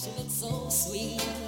she looks so sweet.